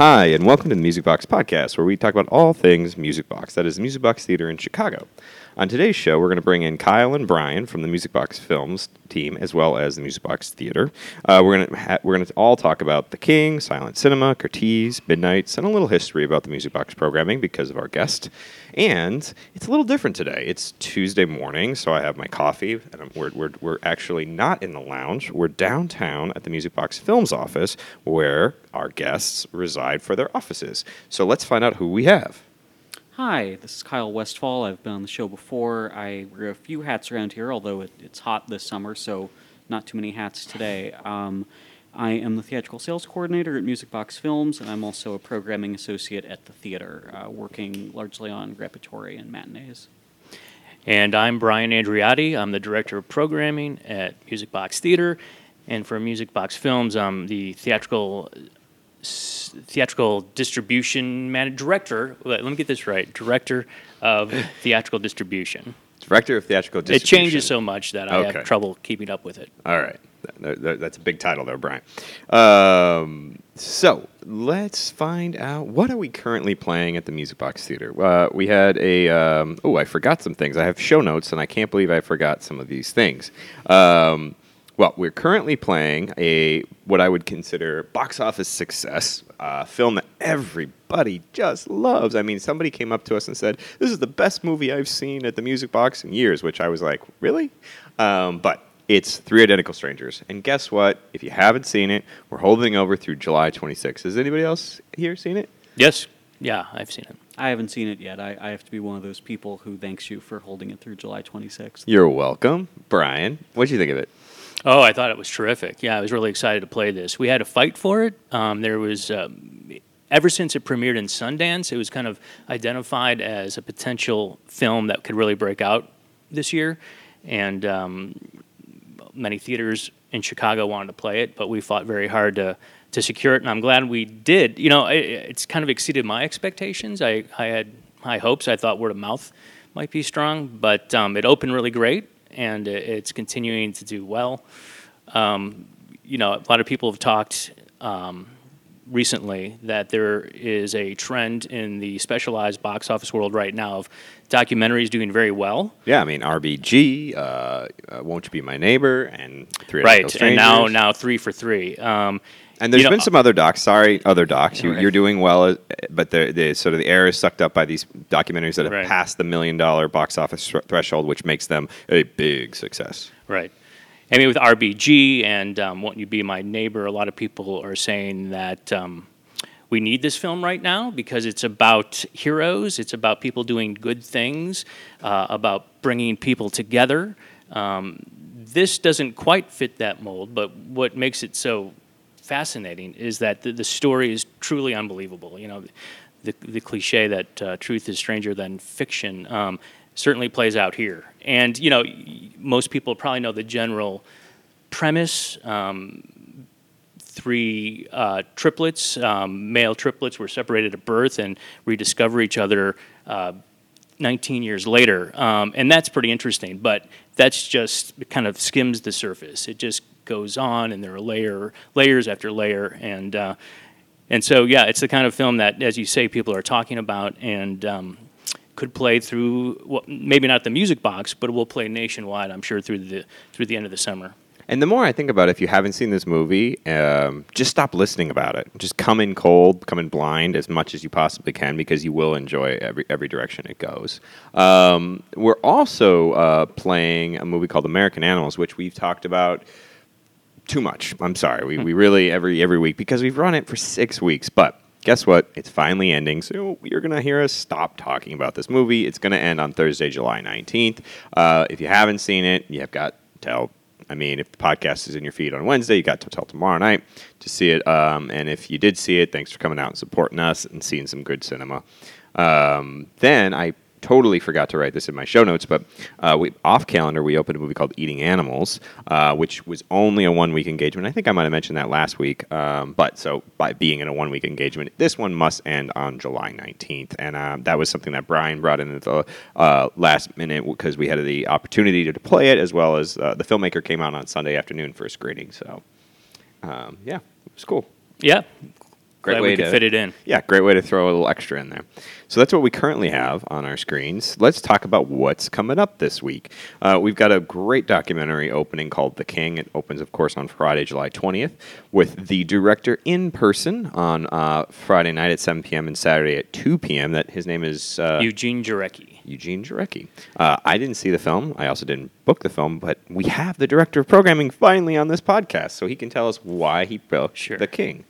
Hi, and welcome to the Music Box Podcast, where we talk about all things Music Box. That is the Music Box Theater in Chicago. On today's show, we're going to bring in Kyle and Brian from the Music Box Films team, as well as the Music Box Theater. Uh, we're going to ha- we're going to all talk about The King, Silent Cinema, Curtiz, Midnight's, and a little history about the Music Box programming because of our guest. And it's a little different today. It's Tuesday morning, so I have my coffee, and I'm, we're, we're, we're actually not in the lounge. We're downtown at the Music Box Films office, where our guests reside for their offices. So let's find out who we have. Hi, this is Kyle Westphal. I've been on the show before. I wear a few hats around here, although it, it's hot this summer, so not too many hats today. Um, I am the theatrical sales coordinator at Music Box Films, and I'm also a programming associate at the theater, uh, working largely on repertory and matinees. And I'm Brian Andreotti. I'm the director of programming at Music Box Theater, and for Music Box Films, I'm the theatrical s- theatrical distribution man- director. Let, let me get this right: director of theatrical distribution. Director of Theatrical distribution. It Distribution. changes so much that I Okay. have trouble keeping up with it. All right. Th- th- That's a big title there, Brian. Um, so let's find out what are we currently playing at the Music Box Theater. Uh, we had a um, oh, I forgot some things. I have show notes, and I can't believe I forgot some of these things. Um, well, we're currently playing a what I would consider box office success uh, film that everybody just loves. I mean, somebody came up to us and said, "This is the best movie I've seen at the Music Box in years," which I was like, "Really?" Um, but it's Three Identical Strangers. And guess what? If you haven't seen it, we're holding over through July 26th. Has anybody else here seen it? Yes, yeah, I've seen it. I haven't seen it yet. I, I have to be one of those people who thanks you for holding it through July 26th. You're welcome. Brian, what did you think of it? Oh, I thought it was terrific. Yeah, I was really excited to play this. We had a fight for it. Um, there was, um, ever since it premiered in Sundance, it was kind of identified as a potential film that could really break out this year. And um, many theaters in Chicago wanted to play it, but we fought very hard to, to secure it. And I'm glad we did. You know, it, it's kind of exceeded my expectations. I, I had high hopes. I thought word of mouth might be strong, but um, it opened really great and it's continuing to do well. Um, you know, a lot of people have talked um, recently that there is a trend in the specialized box office world right now of documentaries doing very well. Yeah, I mean, RBG, uh, uh, Won't You Be My Neighbor, and Three Right, and now now three for three. Um, And there's you know, been some other docs. Sorry, other docs. You, Right. You're doing well, uh, but the, the sort of the air is sucked up by these documentaries that have Right. passed the million dollar box office thr- threshold, which makes them a big success. Right. I mean, with RBG and um, Won't You Be My Neighbor, a lot of people are saying that um, we need this film right now because it's about heroes, it's about people doing good things, uh, about bringing people together. Um, this doesn't quite fit that mold, but what makes it so fascinating is that the, the story is truly unbelievable. You know, the, the cliche that uh, truth is stranger than fiction um, certainly plays out here. And, you know, most people probably know the general premise. Um, three uh, triplets, um, male triplets, were separated at birth and rediscover each other uh, 19 years later. Um, and that's pretty interesting, but that's just kind of skims the surface. It just goes on, and there are layer, layers after layer. And, uh, and so, yeah, it's the kind of film that, as you say, people are talking about and um, could play through, well, maybe not the music box, but it will play nationwide, I'm sure, through the, through the end of the summer. And the more I think about it, if you haven't seen this movie, um, just stop listening about it. Just come in cold, come in blind as much as you possibly can because you will enjoy every every direction it goes. Um, we're also uh, playing a movie called American Animals, which we've talked about too much. I'm sorry. We, we really every every week because we've run it for six weeks, but. Guess what? It's finally ending, so you're going to hear us stop talking about this movie. It's going to end on Thursday, July 19th. Uh, if you haven't seen it, you have got till I mean, if the podcast is in your feed on Wednesday, you got to tell tomorrow night to see it. Um, and if you did see it, thanks for coming out and supporting us and seeing some good cinema. Um, then I totally forgot to write this in my show notes, but uh, we, off calendar, we opened a movie called Eating Animals, uh, which was only a one week engagement. I think I might have mentioned that last week. Um, but so by being in a one week engagement, this one must end on July 19th. And um, that was something that Brian brought in at the uh, last minute because we had the opportunity to play it, as well as uh, the filmmaker came out on Sunday afternoon for a screening. So um, yeah, it was cool. Yeah, Great Glad way to fit it in. Yeah, great way to throw a little extra in there. So that's what we currently have on our screens. Let's talk about what's coming up this week. Uh, we've got a great documentary opening called The King. It opens, of course, on Friday, July 20th, with the director in person on uh, Friday night at 7 p.m. and Saturday at 2 p.m. That his name is uh, Eugene Jarecki. Eugene Jarecki. Uh, I didn't see the film. I also didn't book the film, but we have the director of programming finally on this podcast, so he can tell us why he built Sure. The King.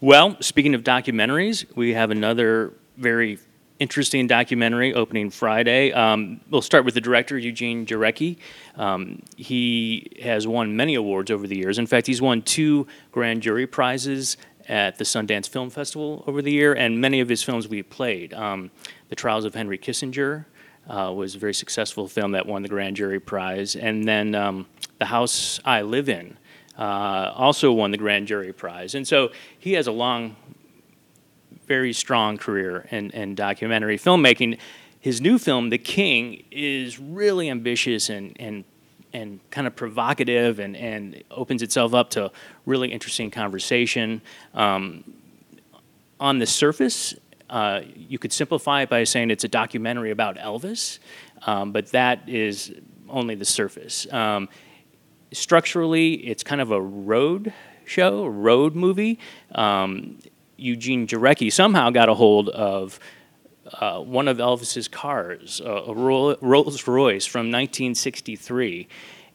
Well, speaking of documentaries, we have another very interesting documentary opening Friday. Um, we'll start with the director, Eugene Jarecki. Um, he has won many awards over the years. In fact, he's won two grand jury prizes at the Sundance Film Festival over the year, and many of his films we played. Um, the Trials of Henry Kissinger uh, was a very successful film that won the grand jury prize, and then um, The House I Live In uh, also won the grand jury prize. And so he has a long, very strong career in, in documentary filmmaking. His new film, The King, is really ambitious and, and and kind of provocative and, and opens itself up to really interesting conversation. Um, on the surface, uh, you could simplify it by saying it's a documentary about Elvis, um, but that is only the surface. Um, structurally, it's kind of a road show, a road movie. Um, Eugene Jarecki somehow got a hold of uh, one of Elvis's cars, a, a Rolls Royce from 1963.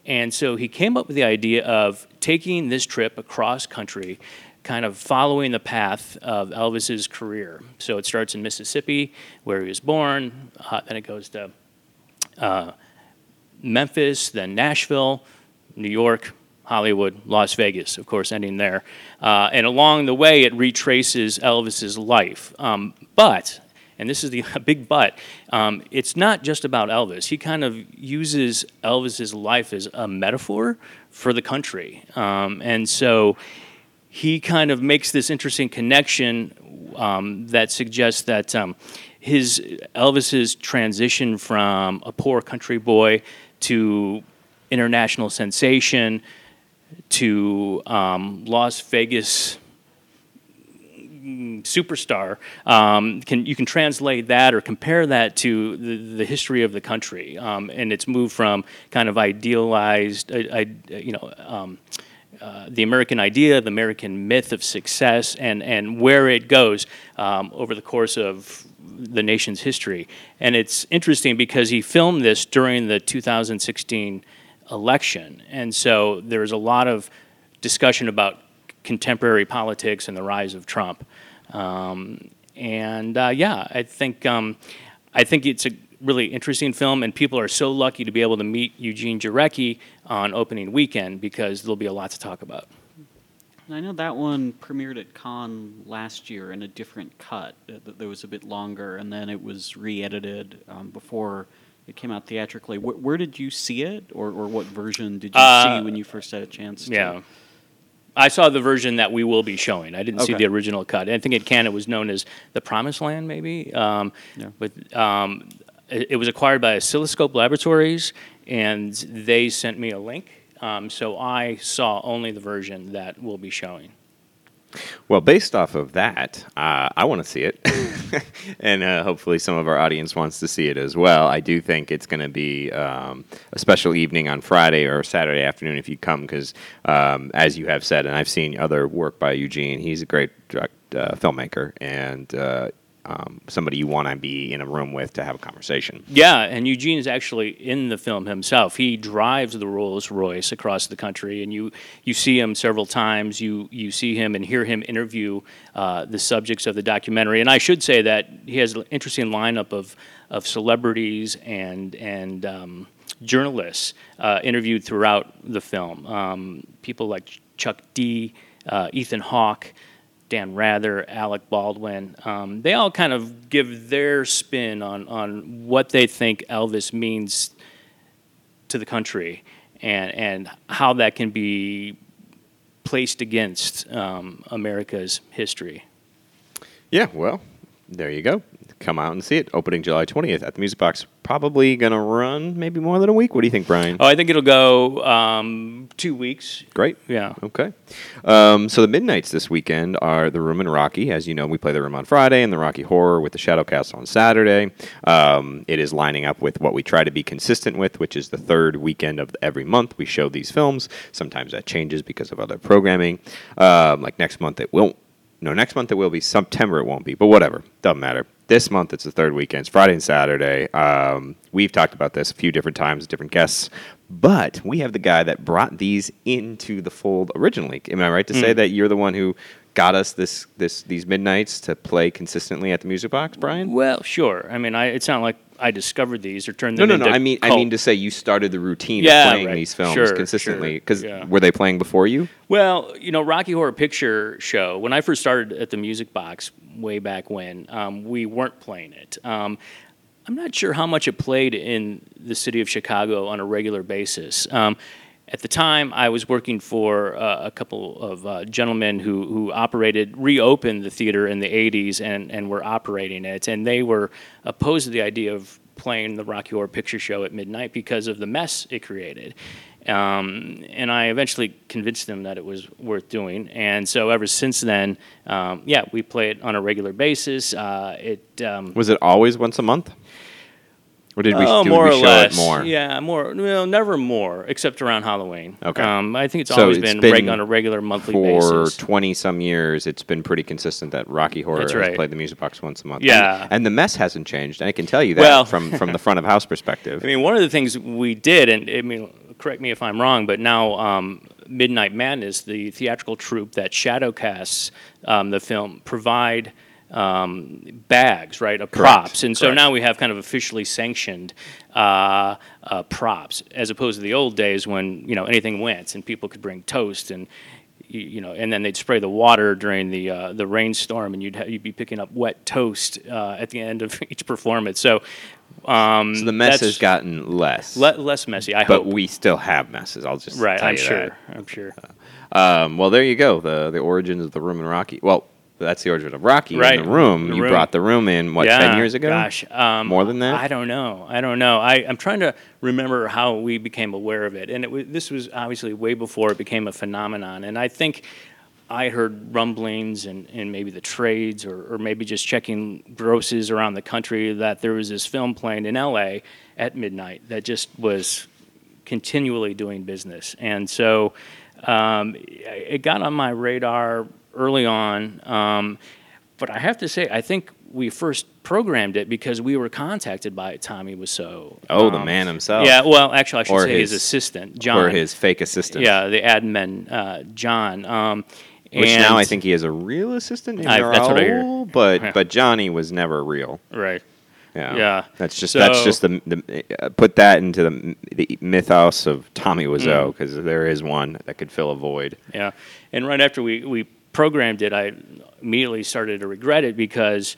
And so he came up with the idea of taking this trip across country, kind of following the path of Elvis's career. So it starts in Mississippi, where he was born, uh, then it goes to uh, Memphis, then Nashville, New York, Hollywood, Las Vegas, of course, ending there. Uh, and along the way, it retraces Elvis's life. Um, but, and this is the big but, um, it's not just about Elvis. He kind of uses Elvis's life as a metaphor for the country. Um, and so he kind of makes this interesting connection um, that suggests that um, his Elvis's transition from a poor country boy to international sensation to um, Las Vegas mm, superstar. Um, can you can translate that or compare that to the, the history of the country, um, and it's moved from kind of idealized, uh, you know. Um, uh, the American idea, the American myth of success, and, and where it goes um, over the course of the nation's history. And it's interesting because he filmed this during the 2016 election. And so there's a lot of discussion about contemporary politics and the rise of Trump. Um, and uh, yeah, I think, um, I think it's a really interesting film, and people are so lucky to be able to meet Eugene Jarecki on opening weekend because there'll be a lot to talk about. I know that one premiered at Cannes last year in a different cut that that was a bit longer, and then it was re-edited um, before it came out theatrically. Wh- where did you see it, or, or what version did you Uh, see when you first had a chance? To? Yeah. I saw the version that we will be showing. I didn't see the original cut. I think at Cannes it was known as the Promised Land, maybe. Um, Yeah. But um, it, it was acquired by Oscilloscope Laboratories, and they sent me a link. Um, so I saw only the version that we'll be showing. Well, based off of that, uh, I want to see it, and uh, hopefully some of our audience wants to see it as well. I do think it's going to be um, a special evening on Friday or Saturday afternoon if you come, because um, as you have said, and I've seen other work by Eugene, he's a great uh, filmmaker and uh, um, somebody you want to be in a room with to have a conversation. Yeah, and Eugene is actually in the film himself. He drives the Rolls Royce across the country, and you you see him several times. You you see him and hear him interview uh, the subjects of the documentary. And I should say that he has an interesting lineup of of celebrities and and um, journalists uh, interviewed throughout the film. Um, people like Chuck D, uh, Ethan Hawke. Dan Rather, Alec Baldwin, um, they all kind of give their spin on, on what they think Elvis means to the country and, and how that can be placed against um, America's history. Yeah, well, there you go. Come out and see it. Opening July 20th at the Music Box. Probably going to run maybe more than a week. What do you think, Brian? Oh, I think it'll go um, two weeks. Great. Yeah. Okay. Um, so the midnights this weekend are the Room and Rocky. As you know, we play the Room on Friday and the Rocky Horror with the Shadow Shadowcast on Saturday. Um, it is lining up with what we try to be consistent with, which is the third weekend of every month. We show these films. Sometimes that changes because of other programming. Um, like next month, it won't. No, next month it will be. September it won't be, but whatever. Doesn't matter. This month it's the third weekend. It's Friday and Saturday. Um, we've talked about this a few different times, different guests. But we have the guy that brought these into the fold originally. Am I right to say that you're the one who got us this this these midnights to play consistently at the music box, Brian? Well, sure. I mean, I, it's not like I discovered these or turned them no, into no. I mean, I mean to say you started the routine Yeah, of playing right. these films Sure, consistently. sure. Because Yeah. were they playing before you? Well, you know, Rocky Horror Picture Show. When I first started at the Music Box way back when, um, we weren't playing it. Um, I'm not sure how much it played in the city of Chicago on a regular basis. Um, at the time, I was working for uh, a couple of uh, gentlemen who, who operated, reopened the theater in the 80s and, and were operating it. And they were opposed to the idea of playing the Rocky Horror Picture Show at midnight because of the mess it created. Um, and I eventually convinced them that it was worth doing. And so ever since then, um, yeah, we play it on a regular basis. Uh, it um, Was it always once a month? Or did we, oh, did more we or less. more? Yeah, more. Well, never more, except around Halloween. Okay. Um, I think it's So always it's been, been reg- on a regular monthly basis. For 20 some years, it's been pretty consistent that Rocky Horror That's has right. played the music box once a month. Yeah. And, and the mess hasn't changed. And I can tell you that Well- from, from the front of house perspective. I mean, one of the things we did, and I mean, correct me if I'm wrong, but now um, Midnight Madness, the theatrical troupe that shadowcasts um, the film, provide um, bags, right, of Correct, props, and so correct. now we have kind of officially sanctioned uh, uh, props, as opposed to the old days when you know anything went and people could bring toast and. You know, and then they'd spray the water during the uh, the rainstorm, and you'd ha- you'd be picking up wet toast uh, at the end of each performance. So, um, so the mess has gotten less. Le- less messy, I but hope. we still have messes. I'll just right, I'm sure. that. I'm sure. Um, well, there you go. The the origins of the room in Rocky. Well, that's the origin of Rocky Right. in the room. The you Room. brought the room in what yeah, ten years ago? Gosh, um, More than that? I don't know. I don't know. I, I'm trying to remember how we became aware of it, and it was, this was obviously way before it became a phenomenon. And I think I heard rumblings and, and maybe the trades, or, or maybe just checking grosses around the country that there was this film playing in L.A. at midnight that just was continually doing business. And so um, it got on my radar early on. Um, but I have to say, I think we first programmed it because we were contacted by Tommy Wiseau. Oh, the Um, man himself. Yeah, well, actually, I should Or say his, his- assistant, John. Or his fake assistant. Yeah, the admin, uh, John. Um, Which now I think he has a real assistant. named I- that's what I hear. But Yeah. but Johnny was never real. Right. Yeah. Yeah. That's just that's just the, the uh, put that into the, the mythos of Tommy Mm. Wiseau because there is one that could fill a void. Yeah, and right after we, we programmed it, I immediately started to regret it because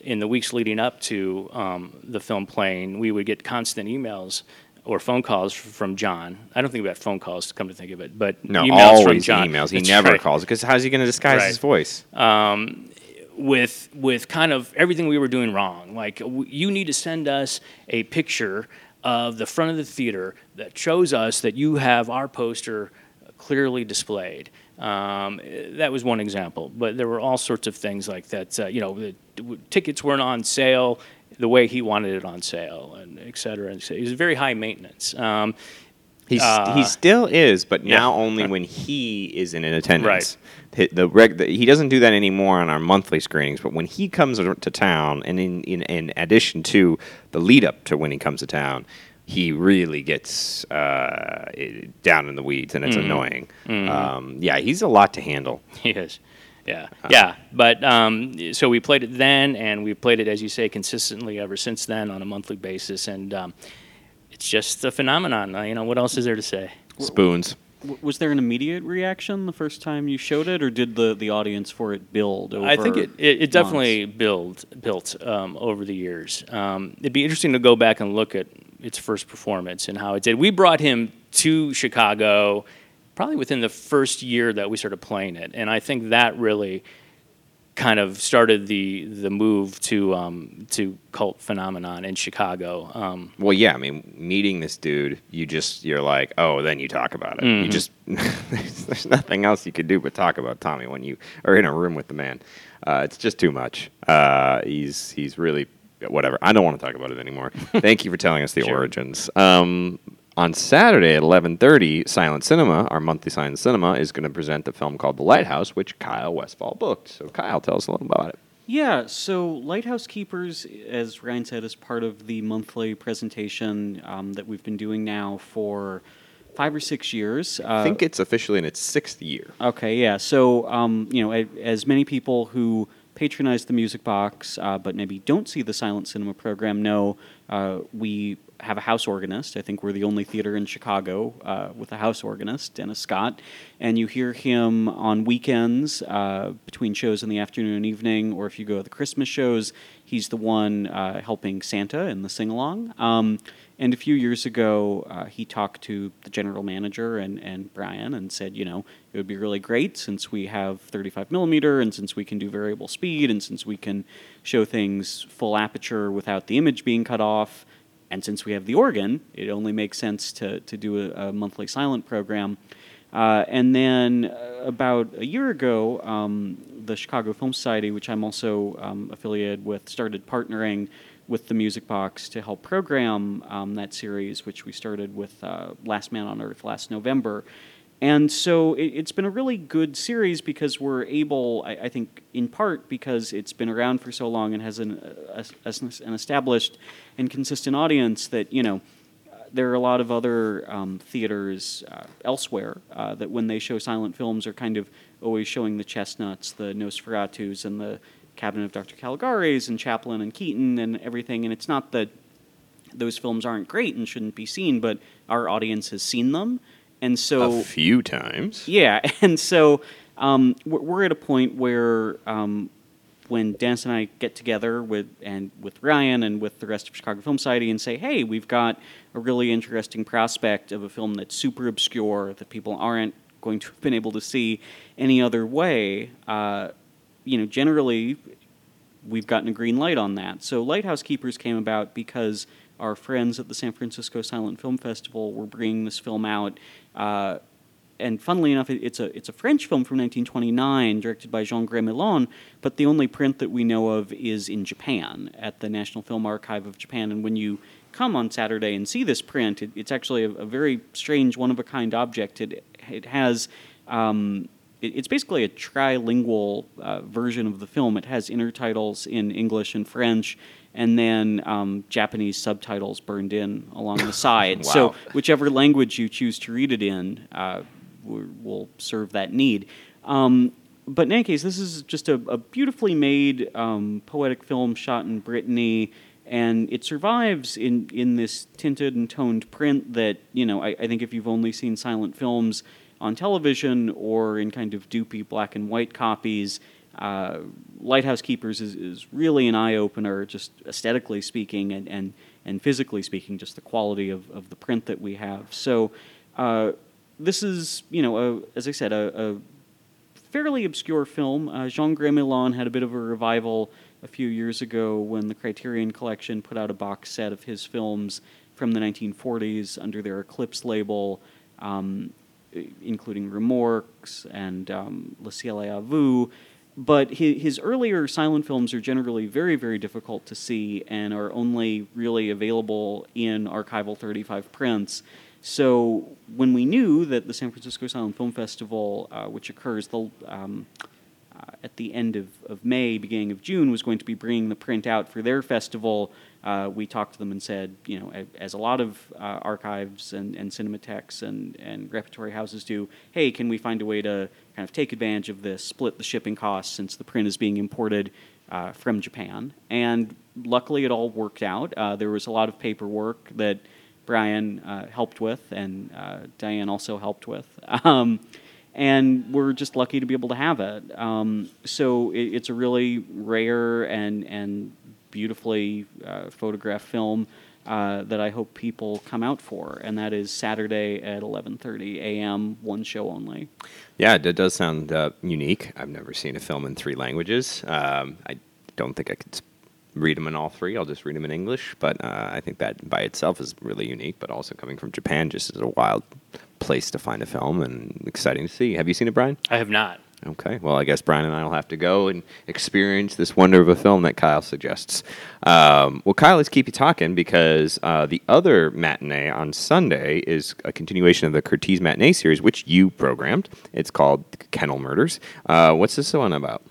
in the weeks leading up to um, the film playing, we would get constant emails or phone calls from John. I don't think we had phone calls, to come to think of it, but No, emails from always John. emails. He That's never right. calls because how's he going to disguise Right. his voice? with with kind of everything we were doing wrong. Like w- you need to send us a picture of the front of the theater that shows us that you have our poster clearly displayed. Um, that was one example, but there were all sorts of things like that. Uh, you know, the tickets weren't on sale the way he wanted it on sale, and et cetera. And so it was very high maintenance. Um, He's, Uh, he still is, but yeah. now only when he is in attendance. Right. The, reg, the, he doesn't do that anymore on our monthly screenings, but when he comes to town, and in, in, in addition to the lead up to when he comes to town, he really gets uh, down in the weeds, and it's Mm-hmm. annoying. Um, yeah, he's a lot to handle. He is. Yeah. Yeah. But um, so we played it then, and we played it, as you say, consistently ever since then on a monthly basis. And um, it's just a phenomenon. Uh, You know, what else is there to say? Spoons. Was there an immediate reaction the first time you showed it, or did the, the audience for it build over I think it, it, it definitely months? build, built um, over the years. Um, it'd be interesting to go back and look at its first performance and how it did. We brought him to Chicago probably within the first year that we started playing it. And I think that really kind of started the the move to um, to cult phenomenon in Chicago. Um, Well, yeah, I mean, meeting this dude, you just you're like, oh, then you talk about it. Mm-hmm. You just there's, there's nothing else you could do but talk about Tommy when you are in a room with the man. Uh, it's just too much. Uh, he's he's really whatever. I don't want to talk about it anymore. Thank you for telling us the Sure. origins. Um, on Saturday at 11:30, Silent Cinema, our monthly Silent Cinema, is going to present a film called The Lighthouse, which Kyle Westphal booked. So, Kyle, tell us a little about it. Yeah, so Lighthouse Keepers, as Ryan said, is part of the monthly presentation um, that we've been doing now for five or six years. Uh, I think it's officially in its sixth year. Okay, yeah. So, um, you know, as many people who patronize the Music Box uh, but maybe don't see the Silent Cinema program know, uh, we have a house organist. I think we're the only theater in Chicago uh, with a house organist, Dennis Scott. And you hear him on weekends uh, between shows in the afternoon and evening, or if you go to the Christmas shows, he's the one uh, helping Santa in the sing along. Um, and a few years ago, uh, he talked to the general manager and, and Brian and said, you know, it would be really great since we have 35 millimeter and since we can do variable speed and since we can show things full aperture without the image being cut off. And since we have the organ, it only makes sense to, to do a, a monthly silent program. Uh, and then uh, about a year ago, um, the Chicago Film Society, which I'm also um, affiliated with, started partnering with the Music Box to help program um, that series, which we started with uh, Last Man on Earth last November. And so it, it's been a really good series because we're able, I, I think, in part because it's been around for so long and has an, a- an established and consistent audience that, you know, there are a lot of other um, theaters uh, elsewhere uh, that when they show silent films are kind of always showing the Chestnuts, the Nosferatus, and the Cabinet of Dr. Caligari's, and Chaplin and Keaton and everything. And it's not that those films aren't great and shouldn't be seen, but our audience has seen them. And so a few times. yeah, and so um, we're, at a point where um, when Dennis and I get together with and with Ryan and with the rest of Chicago Film Society and say, "Hey, we've got a really interesting prospect of a film that's super obscure that people aren't going to have been able to see any other way." Uh, you know, generally, we've gotten a green light on that. So Lighthouse Keepers came about because our friends at the San Francisco Silent Film Festival were bringing this film out. Uh, and funnily enough, it, it's a it's a French film from 1929, directed by Jean Grémillon. But the only print that we know of is in Japan at the National Film Archive of Japan. And when you come on Saturday and see this print, it, it's actually a, a very strange, one of a kind object. It it has um, it- it's basically a trilingual uh, version of the film. It has intertitles in English and French, and then um, Japanese subtitles burned in along the side. So whichever language you choose to read it in uh, will serve that need. Um, but in any case, this is just a, a beautifully made um, poetic film shot in Brittany, and it survives in, in this tinted and toned print that, you know, I, I think if you've only seen silent films on television or in kind of doopy black and white copies, uh, Lighthouse Keepers is, is really an eye opener, just aesthetically speaking and, and, and physically speaking, just the quality of, of the print that we have. So, uh, this is, you know, a, as I said, a, a fairly obscure film. Uh, Jean Grémillon had a bit of a revival a few years ago when the Criterion Collection put out a box set of his films from the 1940s under their Eclipse label, um, including Remorques and um, Le Ciel à vous. But his, his earlier silent films are generally very, very difficult to see and are only really available in archival 35 prints. So when we knew that the San Francisco Silent Film Festival, uh, which occurs the, um, uh, at the end of, of May, beginning of June, was going to be bringing the print out for their festival, uh, we talked to them and said, you know, as a lot of uh, archives and, and cinematheques and, and repertory houses do, hey, can we find a way to kind of take advantage of this, split the shipping costs since the print is being imported uh, from Japan? And luckily, it all worked out. Uh, there was a lot of paperwork that Brian uh, helped with, and uh, Diane also helped with. Um, and we're just lucky to be able to have it. Um, so it, it's a really rare and and beautifully uh, photographed film. uh, that I hope people come out for, and that is Saturday at 11:30 a.m. One show only. Yeah, that does sound uh, unique. I've never seen a film in three languages. Um, I don't think I could read them in all three. I'll just read them in English. But uh, I think that by itself is really unique. But also coming from Japan, just is a wild place to find a film and exciting to see. Have you seen it, Brian? I have not. Okay, well, I guess Brian and I will have to go and experience this wonder of a film that Kyle suggests. Um, well, Kyle, let's keep you talking because uh, the other matinee on Sunday is a continuation of the Curtiz matinee series, which you programmed. It's called Kennel Murders. Uh, what's this one about?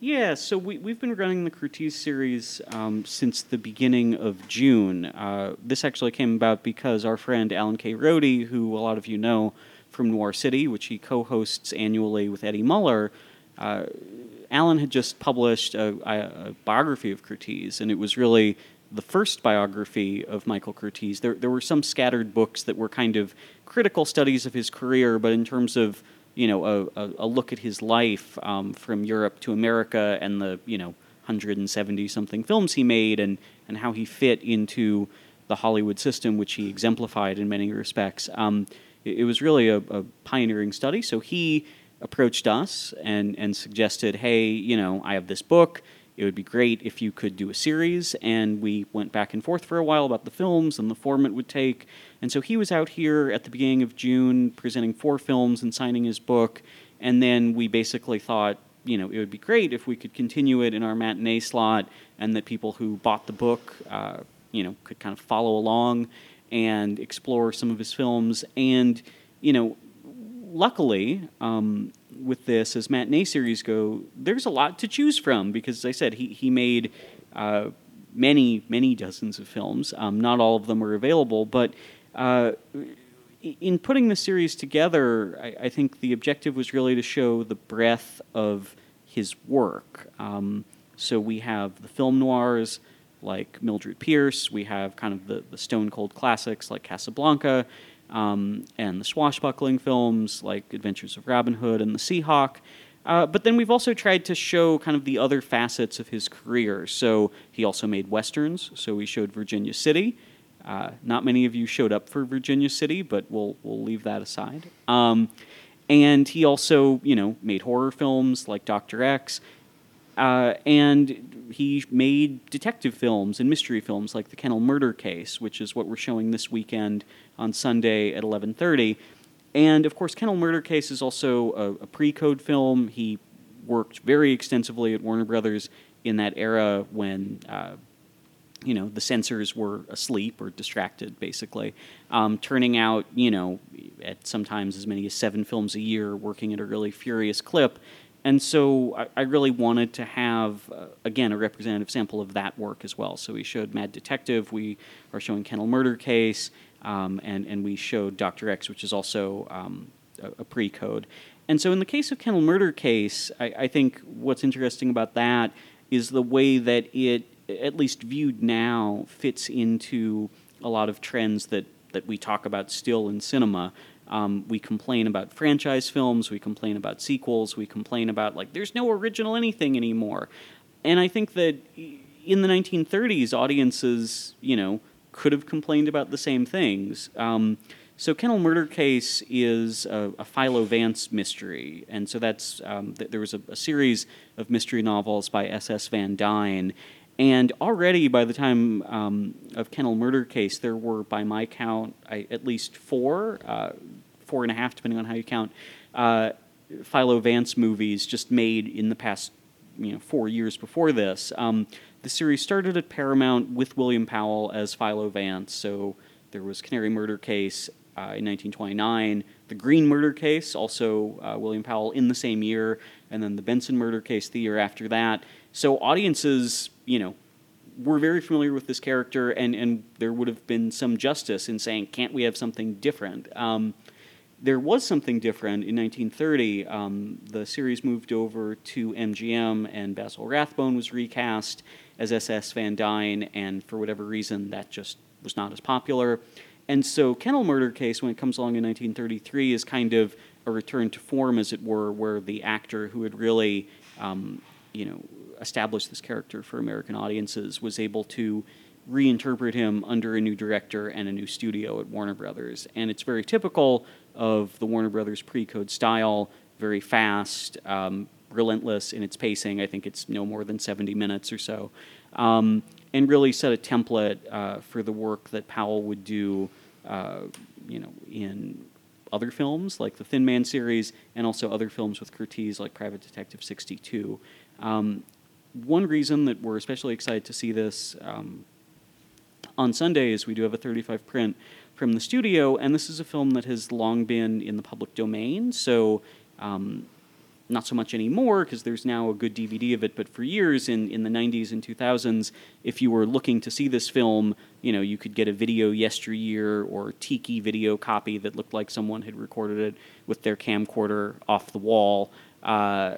Yeah, so we, we've been running the Curtiz series um, since the beginning of June. Uh, this actually came about because our friend Alan K. Rode, who a lot of you know from Noir City, which he co hosts annually with Eddie Muller, uh, Alan had just published a, a, biography of Curtiz, and it was really the first biography of Michael Curtiz. There, there were some scattered books that were kind of critical studies of his career, but in terms of you know a, a, look at his life um, from Europe to America and the you know 170 something films he made and and how he fit into the Hollywood system, which he exemplified in many respects. Um, it was really a, a pioneering study. So he approached us and and suggested, hey, you know, I have this book. It would be great if you could do a series. And we went back and forth for a while about the films and the form it would take. And so he was out here at the beginning of June presenting four films and signing his book. And then we basically thought, you know, it would be great if we could continue it in our matinee slot and that people who bought the book, uh, you know, could kind of follow along and explore some of his films. And, you know, luckily, um, with this, as matinee series go, there's a lot to choose from because, as I said, he, he made uh, many, many dozens of films. Um, not all of them are available, but uh, in putting the series together, I, I, think the objective was really to show the breadth of his work. Um, so we have the film noirs like Mildred Pierce, we have kind of the, the stone cold classics like Casablanca, um, and the swashbuckling films like Adventures of Robin Hood and The Seahawk. Uh, but then we've also tried to show kind of the other facets of his career. So he also made westerns. So we showed Virginia City. Uh, not many of you showed up for Virginia City, but we'll we'll leave that aside. Um, and he also, you know, made horror films like Doctor X, uh, and he made detective films and mystery films like the Kennel Murder Case, which is what we're showing this weekend on Sunday at 11:30. And of course, Kennel Murder Case is also a, a pre-code film. He worked very extensively at Warner Brothers in that era when uh, you know the censors were asleep or distracted, basically, um, turning out you know at sometimes as many as seven films a year, working at a really furious clip. And so I, I really wanted to have uh, again a representative sample of that work as well. So we showed Mad Detective, we are showing Kennel Murder Case, um, and and we showed Doctor X, which is also um, a, a pre-code. And so in the case of Kennel Murder Case, I, I think what's interesting about that is the way that it at least viewed now, fits into a lot of trends that, that we talk about still in cinema. Um, we complain about franchise films, we complain about sequels, we complain about, like, there's no original anything anymore. And I think that in the 1930s, audiences, you know, could have complained about the same things. Um, so, Kennel Murder Case is a, a Philo Vance mystery, and so that's um, th- there was a, a, series of mystery novels by S.S. Van Dyne, and already by the time um, of Kennel Murder Case, there were, by my count, I, at least four, uh, four and a half, depending on how you count, uh, Philo Vance movies just made in the past, you know, four years before this. Um, the series started at Paramount with William Powell as Philo Vance, so there was Canary Murder Case uh, in 1929, the Green Murder Case, also uh, William Powell in the same year, and then the Benson Murder Case the year after that. So audiences, you know, were very familiar with this character, and, and there would have been some justice in saying, can't we have something different? Um, there was something different in 1930. Um, the series moved over to MGM, and Basil Rathbone was recast as SS Van Dyne, and for whatever reason, that just was not as popular. And so, Kennel Murder Case, when it comes along in 1933, is kind of a return to form, as it were, where the actor who had really, um, you know, established this character for American audiences was able to reinterpret him under a new director and a new studio at Warner Brothers. And it's very typical of the Warner Brothers pre code style, very fast, um, relentless in its pacing. I think it's no more than 70 minutes or so. Um, and really set a template uh, for the work that Powell would do, uh, you know, in other films like the Thin Man series, and also other films with Curtiz like Private Detective 62. Um, one reason that we're especially excited to see this um, on Sunday is we do have a 35 print from the studio, and this is a film that has long been in the public domain. So um, not so much anymore because there's now a good DVD of it. But for years in, in the 90s and 2000s, if you were looking to see this film, you know, you could get a video yesteryear or tiki video copy that looked like someone had recorded it with their camcorder off the wall. Uh,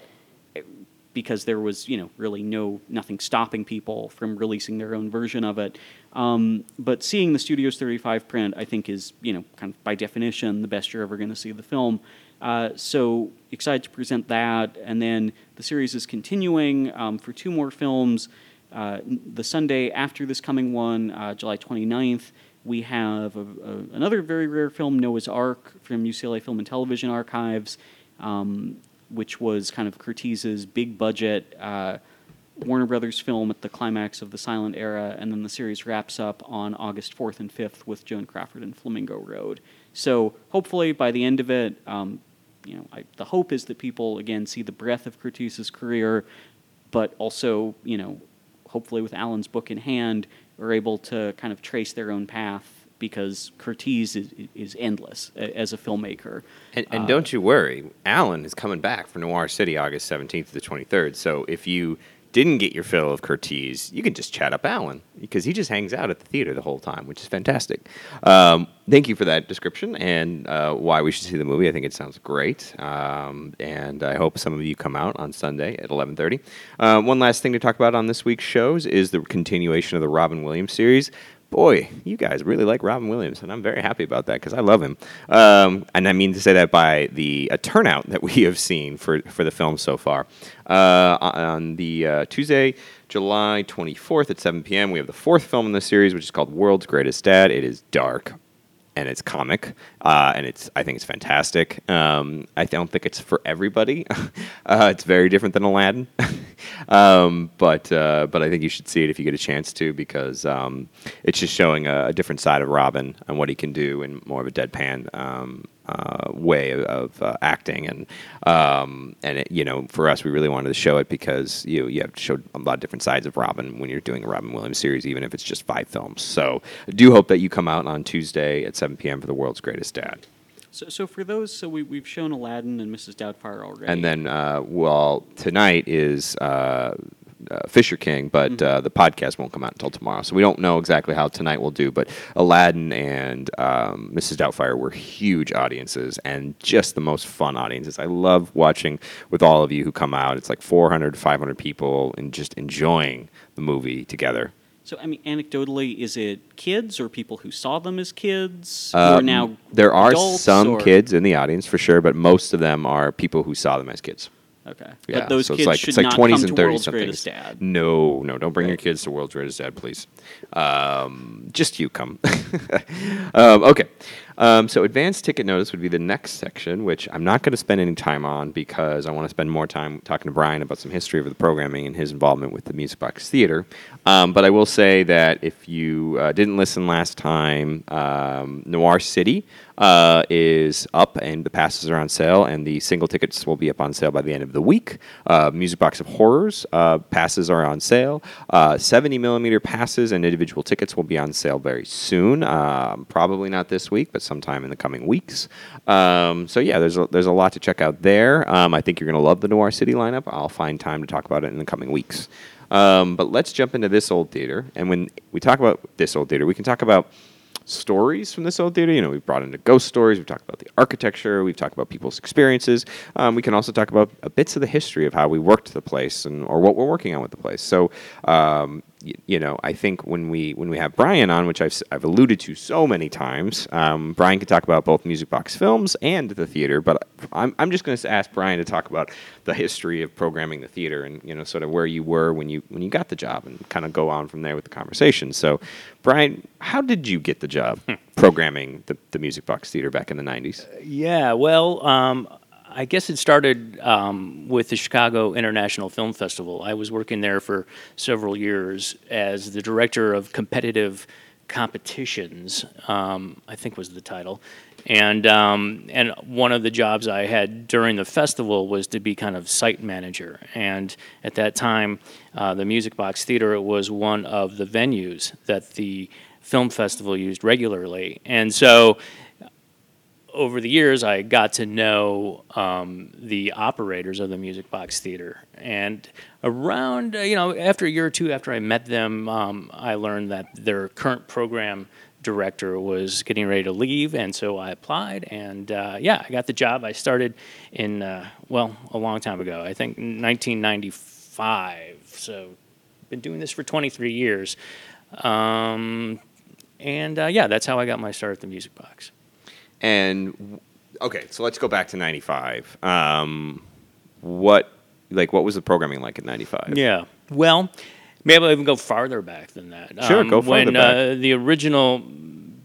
because there was, you know, really no nothing stopping people from releasing their own version of it. Um, but seeing the Studios 35 print, I think, is, you know, kind of by definition the best you're ever going to see the film. Uh, so excited to present that, and then the series is continuing um, for two more films. Uh, the Sunday after this coming one, uh, July 29th, we have a, a, another very rare film, Noah's Ark, from UCLA Film and Television Archives, um, which was kind of Curtiz's big budget uh, Warner Brothers film at the climax of the silent era, and then the series wraps up on August 4th and 5th with Joan Crawford and Flamingo Road. So hopefully by the end of it, um, you know, I, the hope is that people again see the breadth of Curtiz's career, but also, you know, hopefully with Alan's book in hand, are able to kind of trace their own path because Curtiz is, is endless as a filmmaker. And, and uh, don't you worry, Alan is coming back for Noir City August 17th to the 23rd. So if you didn't get your fill of Curtiz, you can just chat up Alan because he just hangs out at the theater the whole time, which is fantastic. Um, thank you for that description and uh, why we should see the movie. I think it sounds great, um, and I hope some of you come out on Sunday at 11:30. Uh, one last thing to talk about on this week's shows is the continuation of the Robin Williams series boy, you guys really like Robin Williams, and I'm very happy about that because I love him. Um, and I mean to say that by the turnout that we have seen for, for the film so far. Uh, on the uh, Tuesday, July 24th at 7 p.m., we have the fourth film in the series, which is called World's Greatest Dad. It is dark, and it's comic, uh, and it's I think it's fantastic. Um, I don't think it's for everybody. uh, it's very different than Aladdin, um, but uh, but I think you should see it if you get a chance to because um, it's just showing a, a, different side of Robin and what he can do in more of a deadpan um, uh, way of, uh, acting, and um, and it, you know, for us, we really wanted to show it because you you have to show a lot of different sides of Robin when you're doing a Robin Williams series, even if it's just five films. So I do hope that you come out on Tuesday at 7 p.m. for the World's Greatest Dad. So, so for those, so we, we've shown Aladdin and Mrs. Doubtfire already. And then, uh, well, tonight is uh, uh, Fisher King, but mm-hmm. uh, the podcast won't come out until tomorrow. So we don't know exactly how tonight will do. But Aladdin and um, Mrs. Doubtfire were huge audiences and just the most fun audiences. I love watching with all of you who come out. It's like 400, 500 people and just enjoying the movie together. So, I mean, anecdotally, is it kids or people who saw them as kids? Um, now there are some or? kids in the audience for sure, but most of them are people who saw them as kids. Okay. Yeah, but those so kids it's like, should it's like not 20s come and to 30 World's somethings. Greatest Dad. No, no, don't bring your kids to World's Greatest Dad, please. Um, just you come. um, okay. Um, so advanced ticket notice would be the next section, which I'm not going to spend any time on because I want to spend more time talking to Brian about some history of the programming and his involvement with the Music Box Theater. Um, but I will say that if you uh, didn't listen last time, um, Noir City uh, is up and the passes are on sale, and the single tickets will be up on sale by the end of the week. Uh, Music Box of Horrors uh, passes are on sale. Uh, 70 millimeter passes and individual tickets will be on sale very soon. Um, probably not this week, but sometime in the coming weeks. Um, so yeah, there's a, there's a lot to check out there. Um, I think you're going to love the Noir City lineup. I'll find time to talk about it in the coming weeks. Um, but let's jump into this old theater. And when we talk about this old theater, we can talk about stories from this old theater. You know, we've brought into ghost stories. We've talked about the architecture. We've talked about people's experiences. Um, we can also talk about bits of the history of how we worked the place and or what we're working on with the place. So um, you know, I think when we when we have Brian on, which I've I've alluded to so many times, um, Brian can talk about both Music Box Films and the theater. But I'm I'm just going to ask Brian to talk about the history of programming the theater and you know sort of where you were when you when you got the job and kind of go on from there with the conversation. So, Brian, how did you get the job programming the the Music Box Theater back in the '90s? Yeah, well, um, I guess it started um, with the Chicago International Film Festival. I was working there for several years as the director of competitive competitions. Um, I think was the title, and um, and one of the jobs I had during the festival was to be kind of site manager. And at that time, uh, the Music Box Theater was one of the venues that the film festival used regularly, and so over the years, I got to know um, the operators of the Music Box Theater, and around uh, you know after a year or two after I met them, um, I learned that their current program director was getting ready to leave, and so I applied, and uh, yeah, I got the job. I started in uh, well a long time ago, I think 1995. So been doing this for 23 years, um, and uh, yeah, that's how I got my start at the Music Box. And okay, so let's go back to '95. Um, what like what was the programming like in '95? Yeah. Well, maybe I'll even go farther back than that. Um, Sure, go farther When back. Uh, the original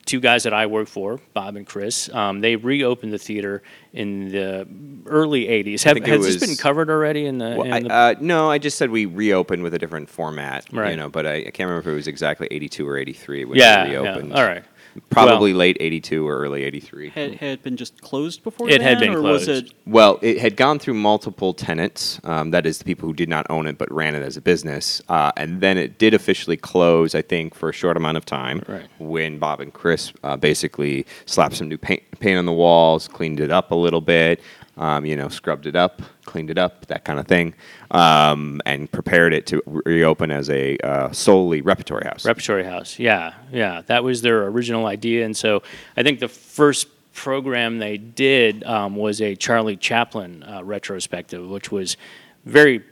two guys that I worked for, Bob and Chris, um, they reopened the theater in the early '80s. Have, has this been covered already in the? Well, in I, the uh, no, I just said we reopened with a different format, right. you know. But I, I can't remember if it was exactly '82 or '83 when yeah, we yeah. reopened. All right. Probably late '82 or early '83. Had, had been just closed before It had then, been or was closed. it Well, it had gone through multiple tenants. Um, that is, the people who did not own it but ran it as a business. Uh, and then it did officially close, I think, for a short amount of time. Right. When Bob and Chris uh, basically slapped some new paint, paint on the walls, cleaned it up a little bit, um, you know, scrubbed it up, cleaned it up, that kind of thing, um, and prepared it to reopen as a uh, solely repertory house. Repertory House. Yeah, yeah. That was their original idea, and so I think the first program they did um, was a Charlie Chaplin uh, retrospective, which was very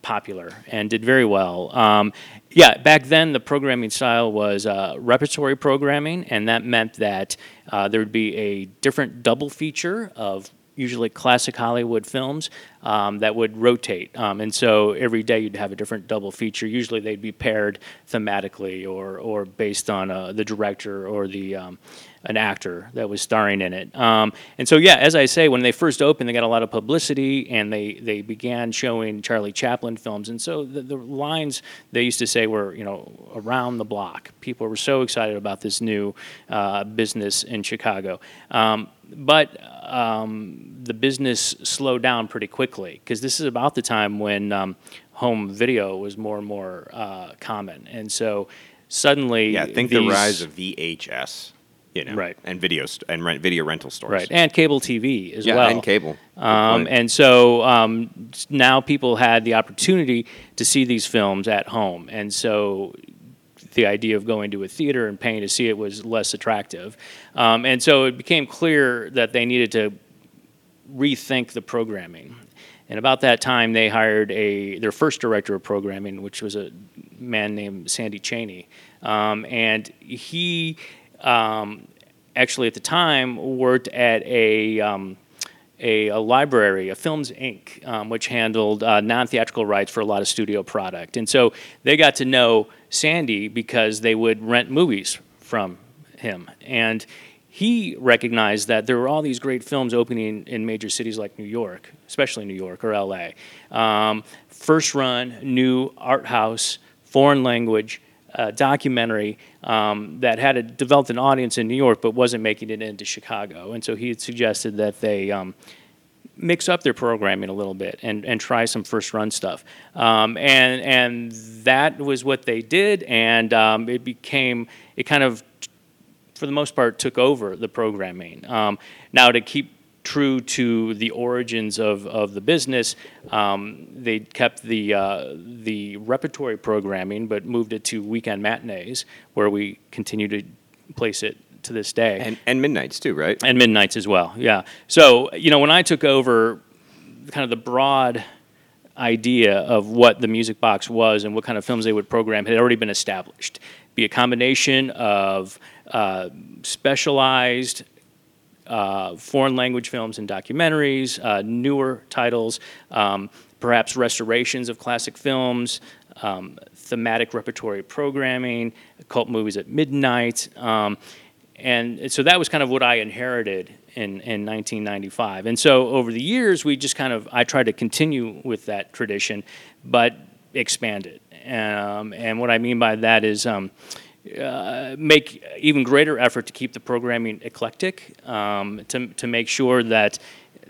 popular and did very well. Um, yeah, back then the programming style was uh, repertory programming, and that meant that uh, there would be a different double feature of usually classic Hollywood films um, that would rotate. Um, and so every day you'd have a different double feature. Usually they'd be paired thematically or, or based on uh, the director or the um, an actor that was starring in it. Um, and so, yeah, as I say, when they first opened, they got a lot of publicity and they, they began showing Charlie Chaplin films. And so the, the lines they used to say were, you know, around the block. People were so excited about this new uh, business in Chicago. Um, but um, the business slowed down pretty quickly because this is about the time when um, home video was more and more uh, common. And so suddenly. Yeah, think the rise of VHS, you know, Right. and video st- and rent video rental stores, Right, and cable TV as yeah, well. and cable. Um, and so um, now people had the opportunity to see these films at home. And so the idea of going to a theater and paying to see it was less attractive. Um, and so it became clear that they needed to rethink the programming. And about that time, they hired a their first director of programming, which was a man named Sandy Cheney, um, and he um, actually at the time worked at a um, a, a library, a Films Inc., um, which handled uh, non theatrical rights for a lot of studio product. And so they got to know Sandy because they would rent movies from him. And he recognized that there were all these great films opening in major cities like New York, especially New York or LA. Um, first run, new art house, foreign language. Uh, documentary um, that had a, developed an audience in New York but wasn't making it into Chicago. And so he had suggested that they um, mix up their programming a little bit and, and try some first run stuff. Um, and, and that was what they did, and um, it became, it kind of, for the most part, took over the programming. Um, now, to keep true to the origins of, of the business, um, they kept the, uh, the repertory programming but moved it to weekend matinees, where we continue to place it to this day and and midnights too, right? and midnights as well. Yeah. So you know, when I took over, kind of the broad idea of what the music box was and what kind of films they would program had already been established. Be a combination of uh, specialized uh, foreign language films and documentaries, uh, newer titles, um, perhaps restorations of classic films, um, thematic repertory programming, cult movies at midnight. Um, and so that was kind of what I inherited in, in 1995. And so over the years, we just kind of, I tried to continue with that tradition, but expand it. Um, and what I mean by that is, um, uh, make even greater effort to keep the programming eclectic, um, to, to make sure that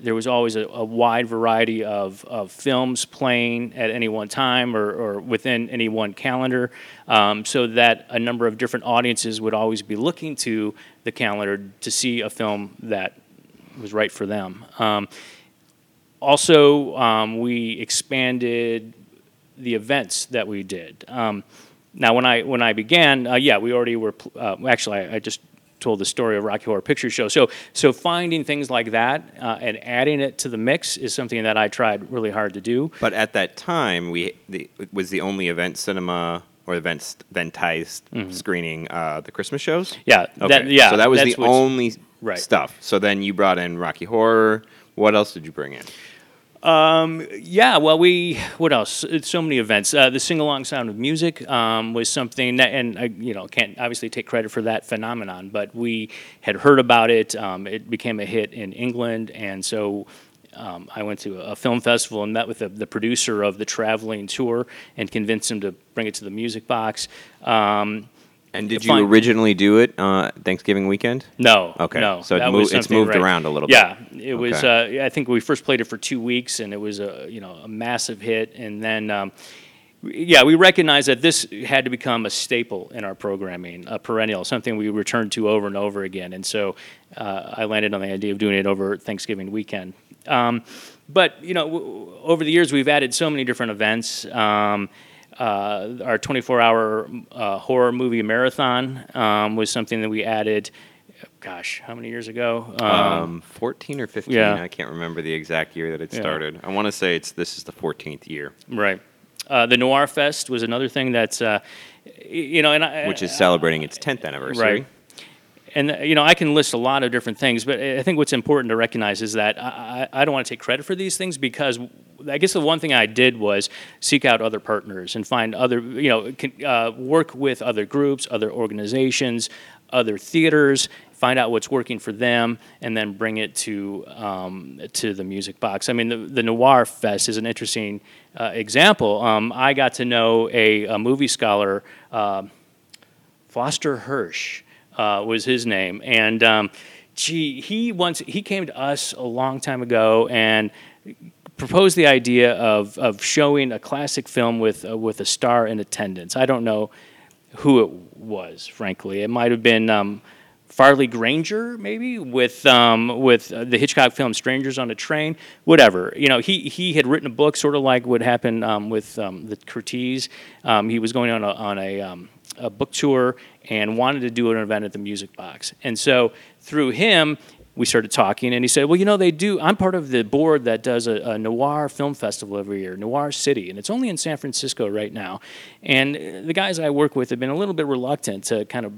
there was always a, a wide variety of, of films playing at any one time or, or within any one calendar, um, so that a number of different audiences would always be looking to the calendar to see a film that was right for them. Um, also, um, we expanded the events that we did. Um, now, when I when I began, uh, yeah, we already were. Uh, actually, I, I, just told the story of Rocky Horror Picture Show. So, so finding things like that uh, and adding it to the mix is something that I tried really hard to do. But at that time, we the, was the only event cinema or event eventized mm-hmm. screening uh, the Christmas shows. Yeah, okay. That, yeah. So that was the only right. stuff. So then you brought in Rocky Horror. What else did you bring in? Um, yeah, well, we what else? It's so many events. Uh, the sing along sound of music um, was something that, and I, you know, can't obviously take credit for that phenomenon, but we had heard about it. Um, it became a hit in England, and so um, I went to a film festival and met with the, the, producer of the traveling tour and convinced him to bring it to the music box. Um, and did you originally do it uh, Thanksgiving weekend? No. Okay. No. So it mo- it's moved right. around a little yeah, bit. Yeah, it was. Uh, I think we first played it for two weeks, and it was a you know a massive hit. And then, um, yeah, we recognized that this had to become a staple in our programming, a perennial, something we returned to over and over again. And so, uh, I landed on the idea of doing it over Thanksgiving weekend. Um, but you know, w- over the years, we've added so many different events. Um, uh, our 24-hour uh, horror movie marathon um, was something that we added. Gosh, how many years ago? Um, um, 14 or 15. Yeah. I can't remember the exact year that it started. Yeah. I want to say it's this is the 14th year. Right. Uh, the Noir Fest was another thing that's, uh, you know, and I, which is celebrating its 10th anniversary. Right and you know I can list a lot of different things, but I think what's important to recognize is that I, I, don't want to take credit for these things because I guess the one thing I did was seek out other partners and find other you know uh, work with other groups, other organizations, other theaters, find out what's working for them, and then bring it to um, to the music box. I mean, the, the Noir Fest is an interesting uh, example. Um, I got to know a, a movie scholar, uh, Foster Hirsch uh, was his name, and um, gee, he once he came to us a long time ago and proposed the idea of of showing a classic film with uh, with a star in attendance. I don't know who it was, frankly. It might have been. Um, Farley Granger, maybe with um, with uh, the Hitchcock film Strangers on a Train, whatever. You know, he he had written a book, sort of like what happened um, with um, the Curtiz. Um, he was going on a on a, um, a book tour and wanted to do an event at the Music Box. And so through him, we started talking, and he said, "Well, you know, they do. I'm part of the board that does a, a, noir film festival every year, Noir City, and it's only in San Francisco right now. And the guys I work with have been a little bit reluctant to kind of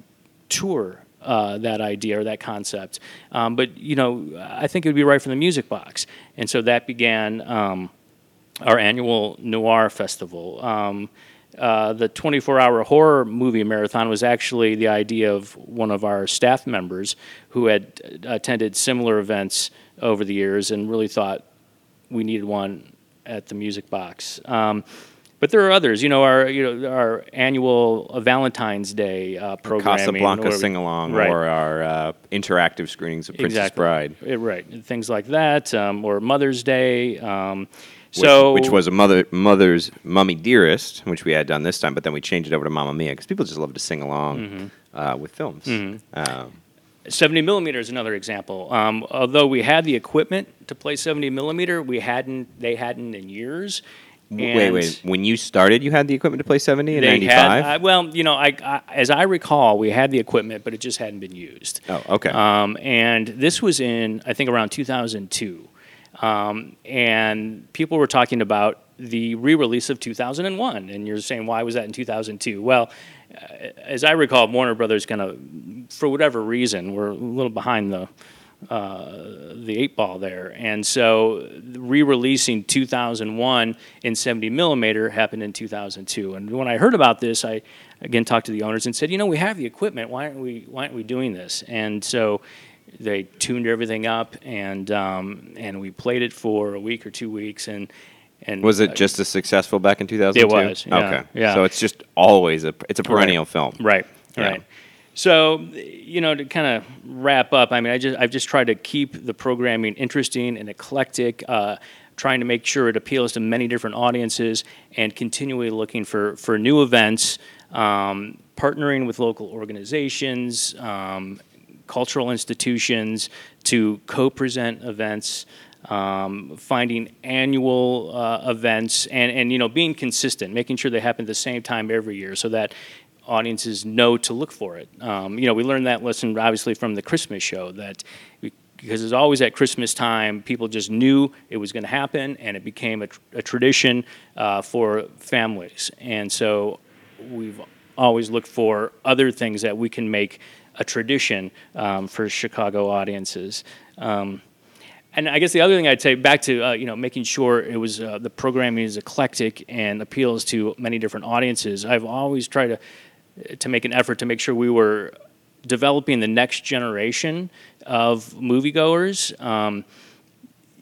tour." Uh, that idea or that concept, um, but you know, I think it would be right for the music box, and so that began um, our annual noir festival. Um, uh, the 24 hour horror movie marathon was actually the idea of one of our staff members who had attended similar events over the years and really thought we needed one at the music box. Um, but there are others, you know, our you know our annual Valentine's Day uh, programming, Casablanca sing along, right. or our uh, interactive screenings of Princess exactly. Bride, right? Things like that, um, or Mother's Day. Um, so, which, which, was a mother mother's mummy dearest, which we had done this time, but then we changed it over to Mamma Mia because people just love to sing along mm-hmm. uh, with films. Mm-hmm. Um, 70 millimeter is another example. Um, although we had the equipment to play 70 millimeter, we hadn't. They hadn't in years. wait, wait. When you started, you had the equipment to play 70 in 95? Uh, well, you know, I, I, as I recall, we had the equipment, but it just hadn't been used. Oh, okay. Um, and this was in, I think, around 2002. Um, and people were talking about the re-release of 2001, and you're saying why was that in 2002? Well, uh, as I recall, Warner Brothers kind of, for whatever reason, were a little behind the uh, the eight ball there, and so re-releasing 2001 in 70 millimeter happened in 2002. And when I heard about this, I again talked to the owners and said, you know, we have the equipment. Why aren't we Why aren't we doing this? And so they tuned everything up, and um, and we played it for a week or two weeks, and and Was uh, it just as successful back in 2002? It was, yeah, okay. yeah. So it's just always a it's a perennial film. Right. Yeah. Right. So, you know, to kind of wrap up, I mean, I just I've just tried to keep the programming interesting and eclectic, uh, trying to make sure it appeals to many different audiences, and continually looking for for new events, um, partnering with local organizations, um, cultural institutions to co-present events. Um, finding annual uh, events and, and you know being consistent, making sure they happen at the same time every year, so that audiences know to look for it. Um, you know, we learned that lesson obviously from the Christmas show that we, because it's always at Christmas time, people just knew it was going to happen, and it became a, tr- a tradition uh, for families. And so we've always looked for other things that we can make a tradition um, for Chicago audiences. Um, and I guess the other thing I'd say back to uh, you know making sure it was uh, the programming is eclectic and appeals to many different audiences. I've always tried to to make an effort to make sure we were developing the next generation of moviegoers. Um,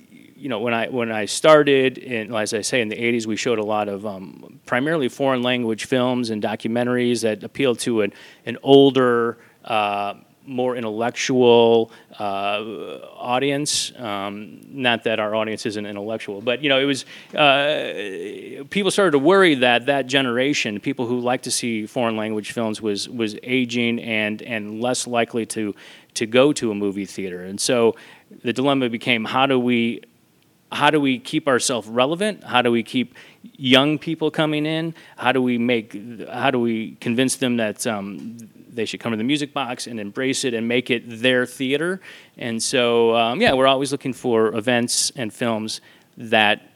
you know, when I when I started, in, as I say, in the '80s, we showed a lot of um, primarily foreign language films and documentaries that appealed to an an older. Uh, more intellectual uh, audience. Um, not that our audience isn't intellectual, but you know, it was uh, people started to worry that that generation, people who like to see foreign language films, was was aging and and less likely to to go to a movie theater. And so the dilemma became: how do we how do we keep ourselves relevant? How do we keep young people coming in? How do we make? How do we convince them that um, they should come to the music box and embrace it and make it their theater? And so, um, yeah, we're always looking for events and films that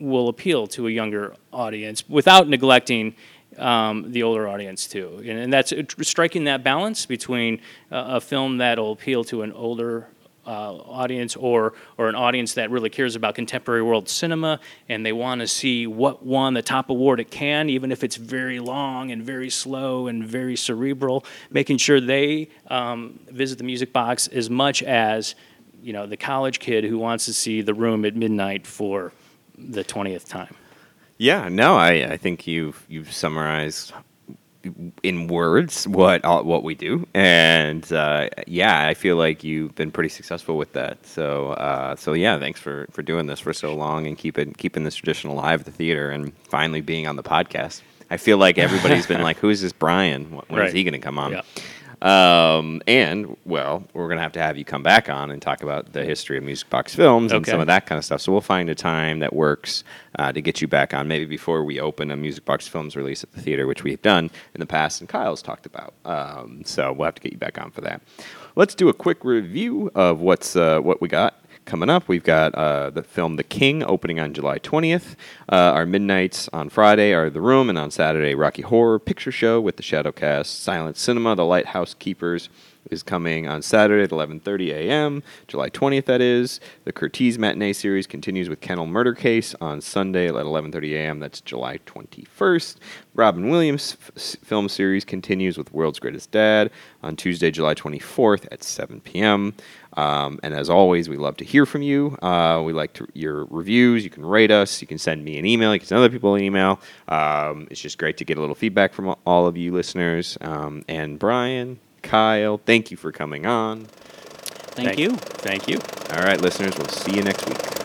will appeal to a younger audience without neglecting um, the older audience too. And, and that's uh, striking that balance between uh, a film that'll appeal to an older uh, audience or or an audience that really cares about contemporary world cinema and they want to see what won the top award it can, even if it's very long and very slow and very cerebral. Making sure they um, visit the music box as much as you know the college kid who wants to see The Room at midnight for the twentieth time. Yeah, no, I, I think you've you've summarized in words what all, what we do, and uh, yeah, I feel like you've been pretty successful with that. So uh, so yeah, thanks for, for doing this for so long and keeping keeping this tradition alive at the theater, and finally being on the podcast. I feel like everybody's been like, "Who's this Brian? When is Right. he going to come on?" Yeah. Um, and well, we're gonna have to have you come back on and talk about the history of Music Box Films and Okay. some of that kind of stuff. So we'll find a time that works uh, to get you back on, maybe before we open a Music Box Films release at the theater, which we've done in the past, and Kyle's talked about. Um, so we'll have to get you back on for that. Let's do a quick review of what's uh, what we got coming up. We've got uh, the film The King opening on July 20th. Uh, our midnights on Friday are The Room, and on Saturday, Rocky Horror Picture Show with the Shadowcast. Silent Cinema, The Lighthouse Keepers is coming on Saturday at 11:30 a.m. July 20th. That is the Curtiz matinee series continues with Kennel Murder Case on Sunday at 11:30 a.m. That's July 21st. Robin Williams f- film series continues with World's Greatest Dad on Tuesday, July 24th at 7 p.m. Um, and as always, we love to hear from you. Uh, we like to, your reviews. You can rate us. You can send me an email. You can send other people an email. Um, it's just great to get a little feedback from all of you listeners. Um, and Brian, Kyle, thank you for coming on. Thank you. Thank you. All right, listeners, we'll see you next week.